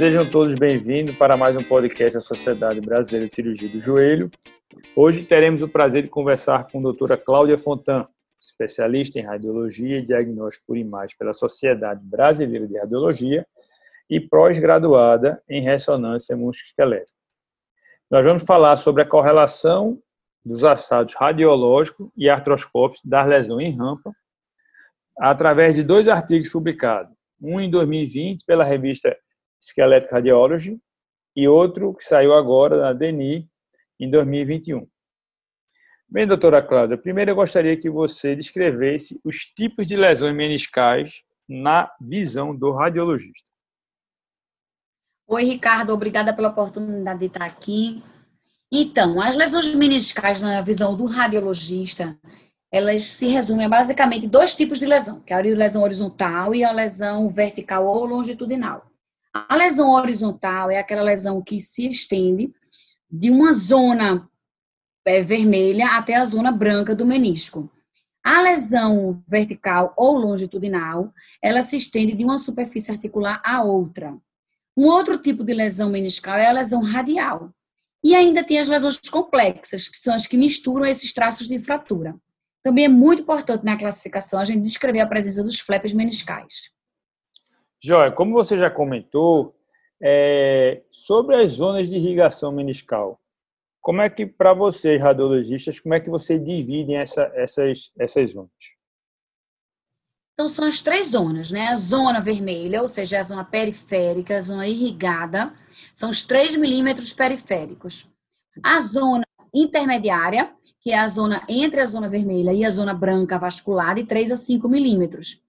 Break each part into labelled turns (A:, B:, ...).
A: Sejam todos bem-vindos para mais um podcast da Sociedade Brasileira de Cirurgia do Joelho. Hoje teremos o prazer de conversar com a doutora Cláudia Fontan, especialista em radiologia e diagnóstico por imagem pela Sociedade Brasileira de Radiologia e pós-graduada em ressonância musculoesquelética. Nós vamos falar sobre a correlação dos assados radiológicos e artroscópicos da lesão em rampa através de dois artigos publicados, um em 2020 pela revista Skeletal Radiology e outro que saiu agora na DENI em 2021. Bem, doutora Cláudia, primeiro eu gostaria que você descrevesse os tipos de lesões meniscais na visão do radiologista.
B: Oi, Ricardo, obrigada pela oportunidade de estar aqui. Então, as lesões meniscais na visão do radiologista, elas se resumem a basicamente dois tipos de lesão, que é a lesão horizontal e a lesão vertical ou longitudinal. A lesão horizontal é aquela lesão que se estende de uma zona é, vermelha até a zona branca do menisco. A lesão vertical ou longitudinal, ela se estende de uma superfície articular a outra. Um outro tipo de lesão meniscal é a lesão radial. E ainda tem as lesões complexas, que são as que misturam esses traços de fratura. Também é muito importante na classificação a gente descrever a presença dos flaps meniscais.
A: Joia, como você já comentou, é, sobre as zonas de irrigação meniscal, como é que, para vocês, radiologistas, como é que você divide essa, essas, essas zonas?
B: Então, são as três zonas, né? A zona vermelha, ou seja, a zona periférica, a zona irrigada, são os 3 milímetros periféricos. A zona intermediária, que é a zona entre a zona vermelha e a zona branca vascular, de 3 a 5 milímetros.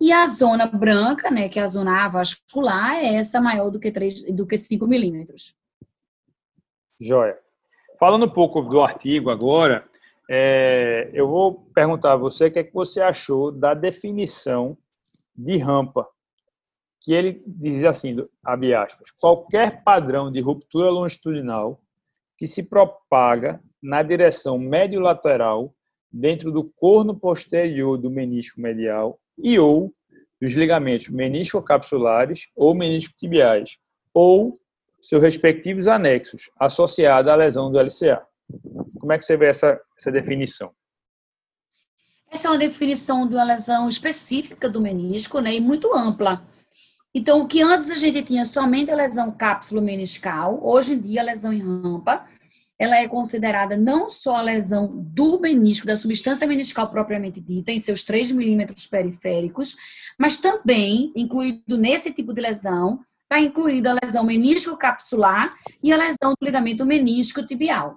B: E a zona branca, né, que é a zona avascular, é essa maior do que, 3, do que 5 milímetros.
A: Joia. Falando um pouco do artigo agora, é, eu vou perguntar a você o que, é que você achou da definição de rampa, que ele diz assim, abre aspas, qualquer padrão de ruptura longitudinal que se propaga na direção médio-lateral dentro do corno posterior do menisco medial e ou dos ligamentos meniscocapsulares ou meniscotibiais, ou seus respectivos anexos, associados à lesão do LCA. Como é que você vê essa, essa definição?
B: Essa é uma definição de uma lesão específica do menisco, né, e muito ampla. Então, o que antes a gente tinha somente a lesão cápsulo meniscal, hoje em dia a lesão em rampa, ela é considerada não só a lesão do menisco, da substância meniscal propriamente dita, em seus 3 milímetros periféricos, mas também, incluído nesse tipo de lesão, está incluída a lesão menisco capsular e a lesão do ligamento menisco tibial.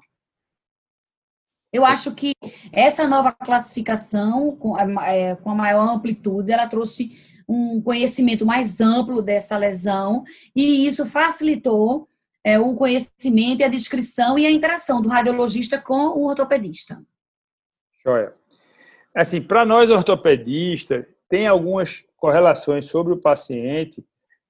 B: Eu acho que essa nova classificação, com a, é, com a maior amplitude, ela trouxe um conhecimento mais amplo dessa lesão e isso facilitou é, o conhecimento e a descrição e a interação do radiologista com o ortopedista.
A: Joia. Assim, para nós ortopedistas, tem algumas correlações sobre o paciente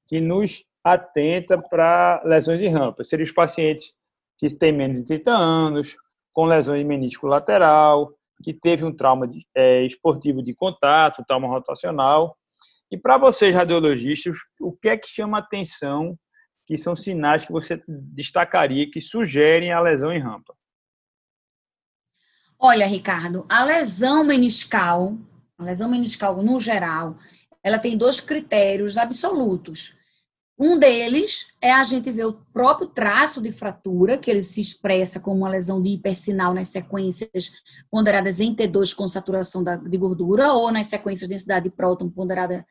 A: que nos atenta para lesões de rampa. Seriam os pacientes que têm menos de 30 anos, com lesões de menisco lateral, que teve um trauma de, é, esportivo de contato, um trauma rotacional. E para vocês, radiologistas, o que é que chama atenção que são sinais que você destacaria que sugerem a lesão em rampa?
B: Olha, Ricardo, a lesão meniscal, a lesão meniscal no geral, ela tem dois critérios absolutos. Um deles é a gente ver o próprio traço de fratura, que ele se expressa como uma lesão de hipersinal nas sequências ponderadas em T2 com saturação de gordura, ou nas sequências de densidade de próton ponderada,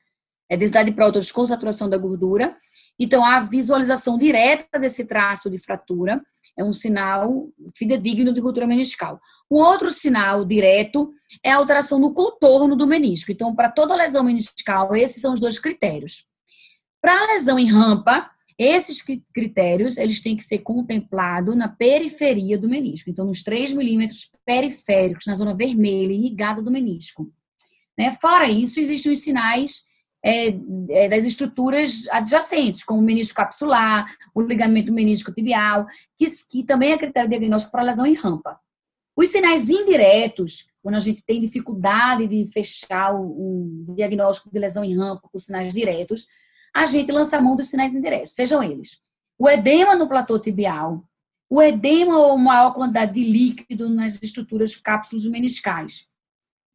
B: é, densidade de prótons com saturação da gordura. Então, a visualização direta desse traço de fratura é um sinal fidedigno de ruptura meniscal. O outro sinal direto é a alteração no contorno do menisco. Então, para toda lesão meniscal, esses são os dois critérios. Para a lesão em rampa, esses critérios eles têm que ser contemplados na periferia do menisco. Então, nos 3 milímetros periféricos, na zona vermelha irrigada do menisco. Né? Fora isso, existem os sinais é, é, das estruturas adjacentes, como o menisco capsular, o ligamento menisco tibial, que, que também é critério diagnóstico para lesão em rampa. Os sinais indiretos, quando a gente tem dificuldade de fechar o, o diagnóstico de lesão em rampa com sinais diretos, a gente lança a mão dos sinais indiretos, sejam eles o edema no platô tibial, o edema ou maior quantidade de líquido nas estruturas cápsulas meniscais.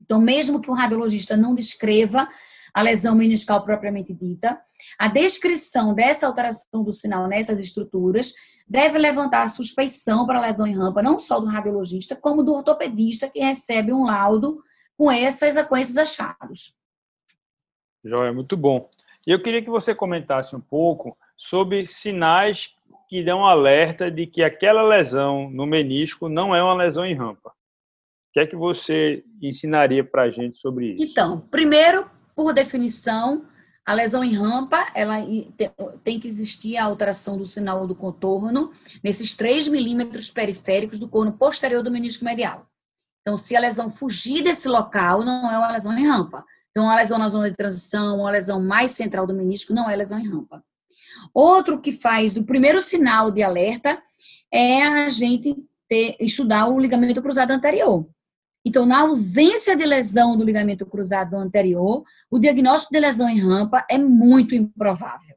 B: Então, mesmo que o radiologista não descreva a lesão meniscal propriamente dita, a descrição dessa alteração do sinal nessas estruturas deve levantar a suspeição para a lesão em rampa, não só do radiologista, como do ortopedista que recebe um laudo com, essas, com esses achados.
A: Joia, muito bom. E eu queria que você comentasse um pouco sobre sinais que dão alerta de que aquela lesão no menisco não é uma lesão em rampa. O que é que você ensinaria para a gente sobre isso?
B: Então, primeiro, por definição, a lesão em rampa, ela tem que existir a alteração do sinal do contorno nesses 3 milímetros periféricos do corno posterior do menisco medial. Então, se a lesão fugir desse local, não é uma lesão em rampa. Então, uma lesão na zona de transição, uma lesão mais central do menisco, não é lesão em rampa. Outro que faz o primeiro sinal de alerta é a gente ter, estudar o ligamento cruzado anterior. Então, na ausência de lesão do ligamento cruzado anterior, o diagnóstico de lesão em rampa é muito improvável.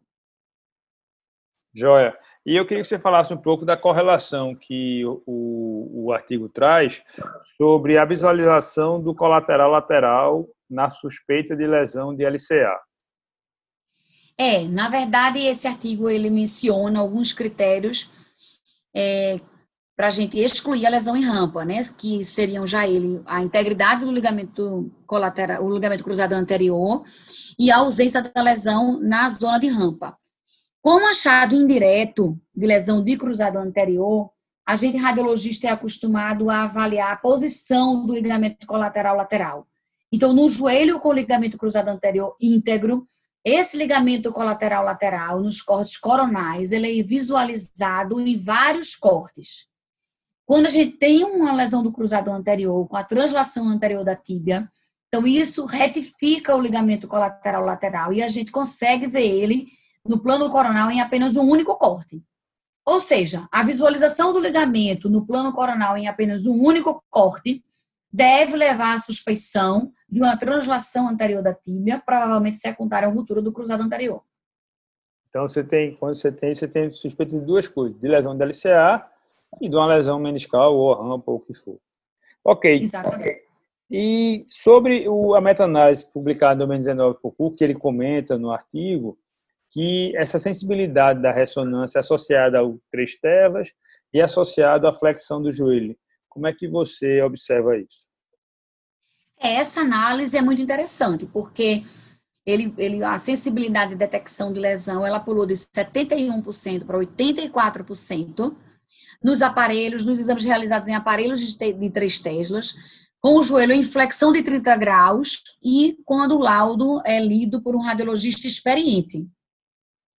A: Joia. E eu queria que você falasse um pouco da correlação que o, o artigo traz sobre a visualização do colateral lateral na suspeita de lesão de LCA.
B: É, na verdade, esse artigo ele menciona alguns critérios é, para a gente excluir a lesão em rampa, né? Que seriam já ele a integridade do ligamento colateral, o ligamento cruzado anterior e a ausência da lesão na zona de rampa. Com achado indireto de lesão de cruzado anterior, a gente radiologista é acostumado a avaliar a posição do ligamento colateral lateral. Então, no joelho com o ligamento cruzado anterior íntegro, esse ligamento colateral lateral nos cortes coronais, ele é visualizado em vários cortes. Quando a gente tem uma lesão do cruzado anterior com a translação anterior da tíbia, então isso retifica o ligamento colateral lateral e a gente consegue ver ele no plano coronal em apenas um único corte. Ou seja, a visualização do ligamento no plano coronal em apenas um único corte deve levar à suspeição de uma translação anterior da tíbia, provavelmente secundária à ruptura do cruzado anterior.
A: Então, você tem, quando você tem, você tem suspeita de duas coisas, de lesão de LCA e de uma lesão meniscal ou rampa ou o que for. Ok.
B: Exatamente.
A: E sobre o, a meta-análise publicada em 2019 por Cook, que ele comenta no artigo que essa sensibilidade da ressonância é associada ao três telas e associada à flexão do joelho. Como é que você observa isso?
B: Essa análise é muito interessante, porque ele, ele, a sensibilidade de detecção de lesão ela pulou de 71% para 84% nos aparelhos, nos exames realizados em aparelhos de, de 3 Teslas, com o joelho em flexão de 30 graus e quando o laudo é lido por um radiologista experiente.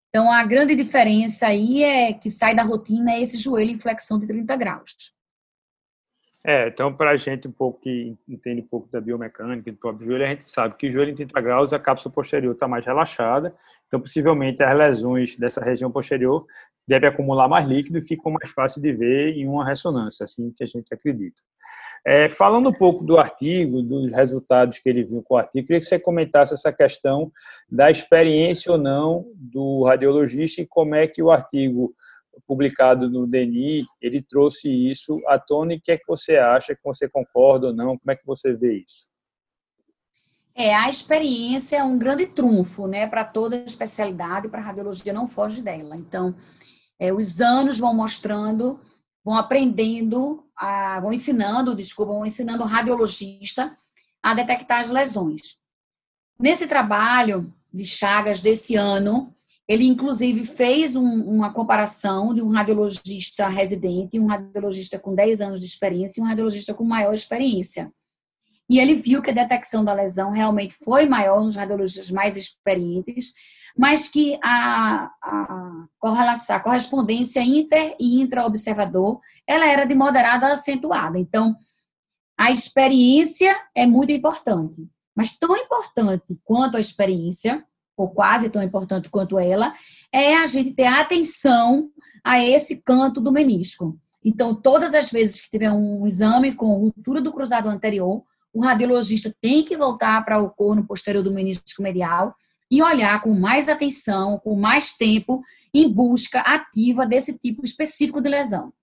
B: Então, a grande diferença aí é que sai da rotina é esse joelho em flexão de 30 graus.
A: É, então, para a gente um pouco que entende um pouco da biomecânica do próprio joelho, a gente sabe que o joelho em 30 graus, a cápsula posterior está mais relaxada, então possivelmente as lesões dessa região posterior devem acumular mais líquido e ficam mais fácil de ver em uma ressonância, assim que a gente acredita. É, falando um pouco do artigo, dos resultados que ele viu com o artigo, queria que você comentasse essa questão da experiência ou não do radiologista e como é que o artigo publicado no DENI, ele trouxe isso à tona e o que é que você acha, que você concorda ou não, como é que você vê isso?
B: É, a experiência é um grande trunfo, né, para toda especialidade, para a radiologia não foge dela. Então, é, os anos vão mostrando, vão aprendendo, a, vão ensinando, desculpa, vão ensinando o radiologista a detectar as lesões. Nesse trabalho de Chagas desse ano, ele, inclusive, fez um, uma comparação de um radiologista residente, um radiologista com 10 anos de experiência e um radiologista com maior experiência. E ele viu que a detecção da lesão realmente foi maior nos radiologistas mais experientes, mas que a, a a correspondência inter e intra-observador, ela era de moderada a acentuada. Então, a experiência é muito importante, mas tão importante quanto a experiência ou quase tão importante quanto ela, é a gente ter atenção a esse canto do menisco. Então, todas as vezes que tiver um exame com ruptura do cruzado anterior, o radiologista tem que voltar para o corno posterior do menisco medial e olhar com mais atenção, com mais tempo, em busca ativa desse tipo específico de lesão.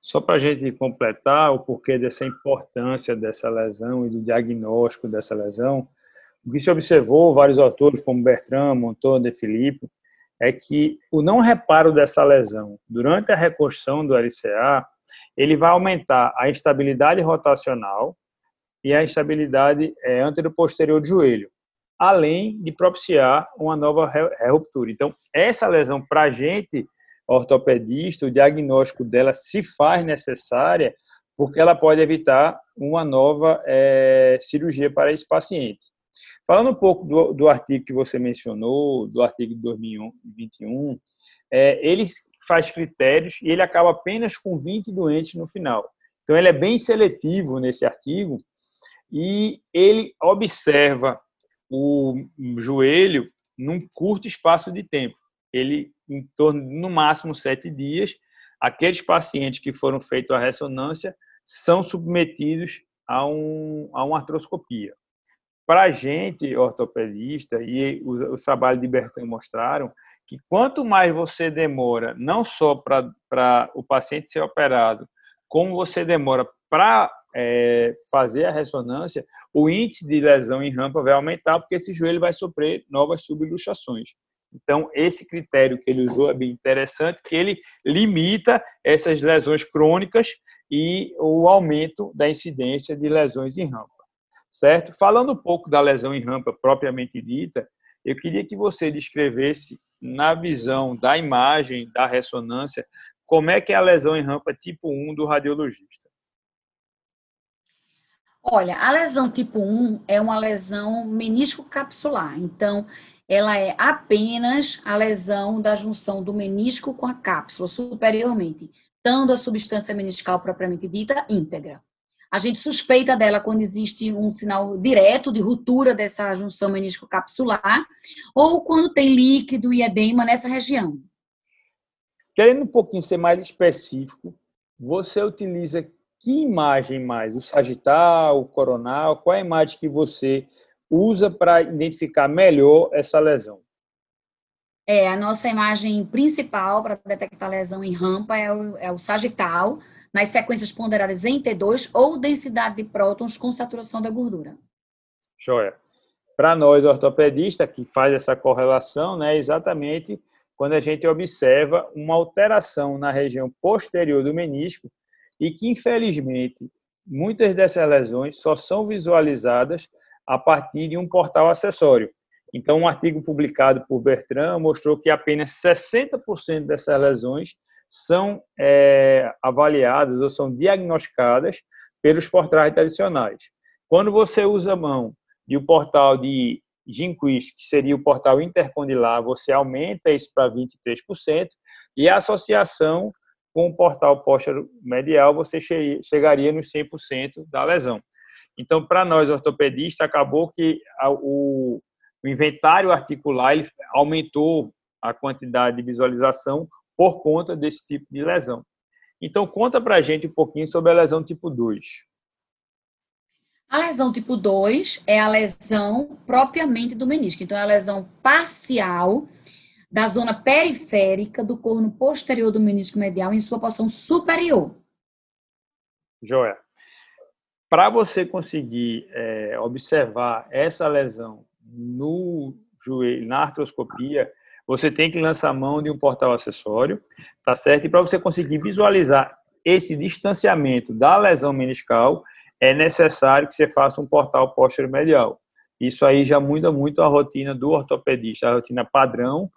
A: Só para a gente completar o porquê dessa importância dessa lesão e do diagnóstico dessa lesão, o que se observou, vários autores como Bertrand, Montand, De Filippo, é que o não reparo dessa lesão durante a reconstrução do LCA, ele vai aumentar a instabilidade rotacional e a instabilidade é, anterior-posterior do joelho, além de propiciar uma nova ruptura. Então, essa lesão, para a gente, ortopedista, o diagnóstico dela se faz necessária porque ela pode evitar uma nova é, cirurgia para esse paciente. Falando um pouco do, do, artigo que você mencionou, do artigo de 2021, é, ele faz critérios e ele acaba apenas com 20 doentes no final. Então, ele é bem seletivo nesse artigo e ele observa o joelho num curto espaço de tempo. Ele, em torno, no máximo, sete dias, aqueles pacientes que foram feitos a ressonância são submetidos a, um, a uma artroscopia. Para a gente, ortopedista, e os, os trabalhos de Bertrand mostraram que quanto mais você demora, não só para o paciente ser operado, como você demora para é, fazer a ressonância, o índice de lesão em rampa vai aumentar, porque esse joelho vai sofrer novas subluxações. Então, esse critério que ele usou é bem interessante, que ele limita essas lesões crônicas e o aumento da incidência de lesões em rampa certo? Falando um pouco da lesão em rampa propriamente dita, eu queria que você descrevesse na visão da imagem, da ressonância, como é que é a lesão em rampa tipo 1 do radiologista.
B: Olha, a lesão tipo 1 é uma lesão menisco capsular. Então, ela é apenas a lesão da junção do menisco com a cápsula superiormente, dando a substância meniscal propriamente dita íntegra. A gente suspeita dela quando existe um sinal direto de ruptura dessa junção menisco-capsular ou quando tem líquido e edema nessa região.
A: Querendo um pouquinho ser mais específico, você utiliza que imagem mais? O sagital, o coronal? Qual é a imagem que você usa para identificar melhor essa lesão?
B: É, a nossa imagem principal para detectar lesão em rampa é o, é o sagital, nas sequências ponderadas em T2 ou densidade de prótons com saturação da gordura.
A: Joia. Para nós, ortopedista, que faz essa correlação, né, exatamente quando a gente observa uma alteração na região posterior do menisco e que, infelizmente, muitas dessas lesões só são visualizadas a partir de um portal acessório. Então, um artigo publicado por Bertrand mostrou que apenas 60% dessas lesões são é, avaliadas ou são diagnosticadas pelos portais tradicionais. Quando você usa a mão de um portal de Ginquist, que seria o portal intercondilar, você aumenta isso para 23%, e a associação com o portal póstero medial, você chegaria nos 100% da lesão. Então, para nós ortopedistas, acabou que o, inventário articular aumentou a quantidade de visualização por conta desse tipo de lesão. Então, conta para a gente um pouquinho sobre a lesão tipo 2.
B: A lesão tipo 2 é a lesão propriamente do menisco. Então, é a lesão parcial da zona periférica do corno posterior do menisco medial em sua porção superior.
A: Joia. Para você conseguir é, observar essa lesão no joelho, na artroscopia, você tem que lançar a mão de um portal acessório, tá certo? E para você conseguir visualizar esse distanciamento da lesão meniscal, é necessário que você faça um portal posterior medial. Isso aí já muda muito a rotina do ortopedista, a rotina padrão,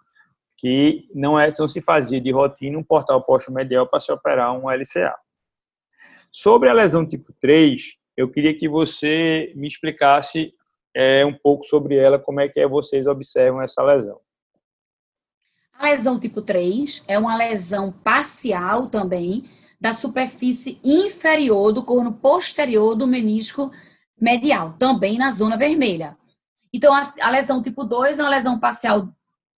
A: que não, é, não se fazia de rotina um portal posterior medial para se operar um LCA. Sobre a lesão tipo 3, eu queria que você me explicasse é, um pouco sobre ela, como é que é, vocês observam essa lesão.
B: A lesão tipo 3 é uma lesão parcial também da superfície inferior do corno posterior do menisco medial, também na zona vermelha. Então, a, lesão tipo 2 é uma lesão parcial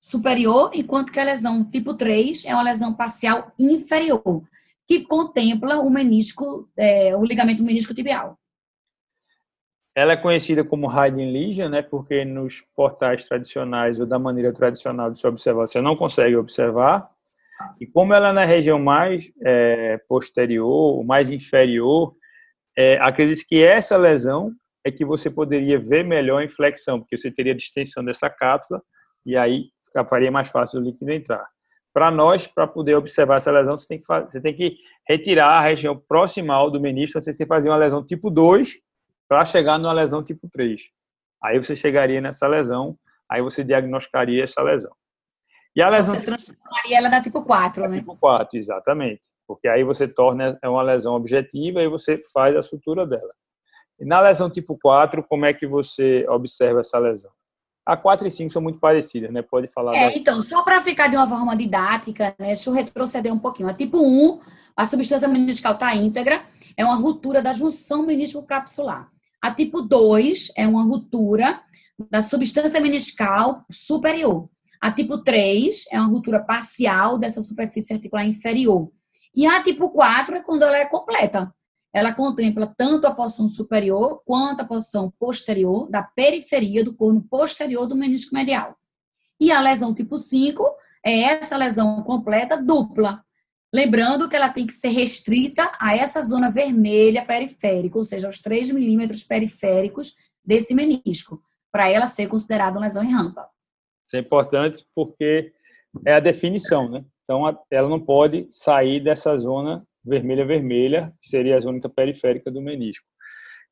B: superior, enquanto que a lesão tipo 3 é uma lesão parcial inferior, que contempla o menisco, é, o ligamento menisco tibial.
A: ela é conhecida como hiding lesion, né, porque nos portais tradicionais ou da maneira tradicional de se observar, você não consegue observar. E como ela é na região mais é, posterior, mais inferior, é, acredita que essa lesão é que você poderia ver melhor a inflexão, porque você teria a distensão dessa cápsula e aí ficaria mais fácil o líquido entrar. Para nós, para poder observar essa lesão, você tem, que fazer, você tem que retirar a região proximal do menisco, você tem que fazer uma lesão tipo 2 para chegar numa lesão tipo 3. Aí você chegaria nessa lesão, aí você diagnosticaria essa lesão.
B: E a lesão. Você transformaria ela na tipo 4, né?
A: Tipo 4, exatamente. Porque aí você torna é uma lesão objetiva e você faz a sutura dela. E na lesão tipo 4, como é que você observa essa lesão? A 4 e 5 são muito parecidas, né? Pode falar.
B: É, da... então, só para ficar de uma forma didática, né? Deixa eu retroceder um pouquinho. A tipo 1, a substância meniscal está íntegra, é uma ruptura da junção menisco-capsular. A tipo 2 é uma ruptura da substância meniscal superior. A tipo 3 é uma ruptura parcial dessa superfície articular inferior. E a tipo 4 é quando ela é completa ela contempla tanto a porção superior quanto a porção posterior da periferia do corno posterior do menisco medial. E a lesão tipo 5 é essa lesão completa dupla. Lembrando que ela tem que ser restrita a essa zona vermelha periférica, ou seja, aos 3 milímetros periféricos desse menisco, para ela ser considerada uma lesão em rampa.
A: Isso é importante porque é a definição, né? Então, ela não pode sair dessa zona vermelha-vermelha, que seria a zona periférica do menisco.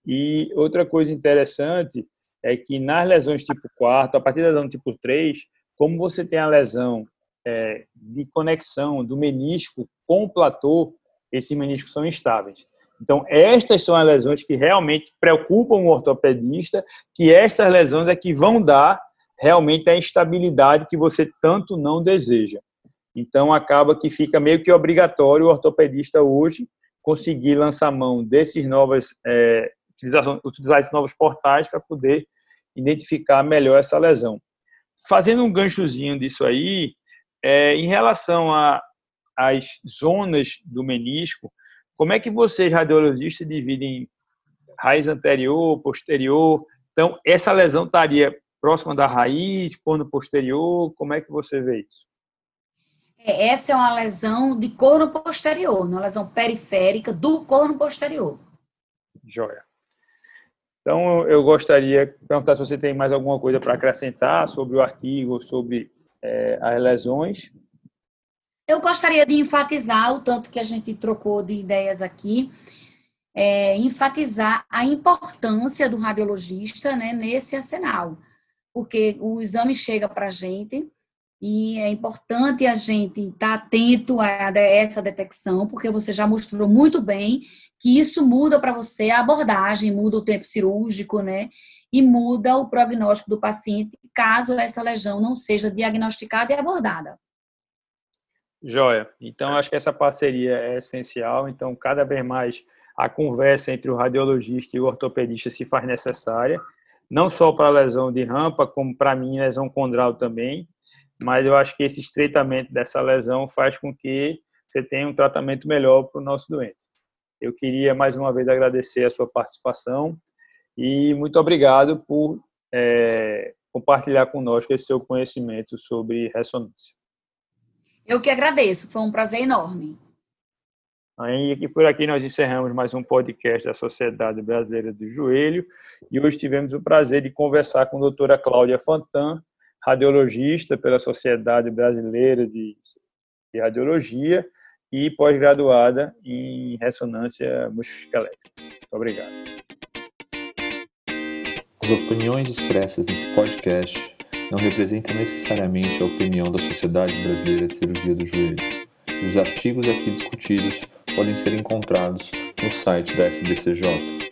A: E outra coisa interessante é que nas lesões tipo 4, a partir da lesão tipo 3, como você tem a lesão é, de conexão do menisco com o platô, esses meniscos são instáveis. Então, estas são as lesões que realmente preocupam o ortopedista, que estas lesões é que vão dar realmente a instabilidade que você tanto não deseja. Então, acaba que fica meio que obrigatório o ortopedista hoje conseguir lançar mão desses novas, é, utilizar esses novos portais para poder identificar melhor essa lesão. Fazendo um ganchozinho disso aí, é, em relação às zonas do menisco, como é que vocês, radiologistas, dividem raiz anterior, posterior? Então, essa lesão estaria próxima da raiz, corno posterior? Como é que você vê isso?
B: É, essa é uma lesão de corno posterior, uma lesão periférica do corno posterior.
A: Joia. Então, eu gostaria de perguntar se você tem mais alguma coisa para acrescentar sobre o artigo, sobre é, as lesões.
B: Eu gostaria de enfatizar o tanto que a gente trocou de ideias aqui, é, enfatizar a importância do radiologista né, nesse arsenal, porque o exame chega para a gente, e é importante a gente estar atento a essa detecção, porque você já mostrou muito bem que isso muda para você a abordagem, muda o tempo cirúrgico, né? E muda o prognóstico do paciente, caso essa lesão não seja diagnosticada e abordada.
A: Joia. Então, acho que essa parceria é essencial. Então, cada vez mais a conversa entre o radiologista e o ortopedista se faz necessária, não só para lesão de rampa, como para mim, lesão condral também mas eu acho que esse estreitamento dessa lesão faz com que você tenha um tratamento melhor para o nosso doente. Eu queria mais uma vez agradecer a sua participação e muito obrigado por é, compartilhar conosco esse seu conhecimento sobre ressonância.
B: Eu que agradeço, foi um prazer enorme.
A: Aí, por aqui nós encerramos mais um podcast da Sociedade Brasileira do Joelho e hoje tivemos o prazer de conversar com a doutora Cláudia Fantan, radiologista pela Sociedade Brasileira de, de Radiologia e pós-graduada em ressonância musculoesquelética. Muito obrigado.
C: As opiniões expressas nesse podcast não representam necessariamente a opinião da Sociedade Brasileira de Cirurgia do Joelho. Os artigos aqui discutidos podem ser encontrados no site da SBCJ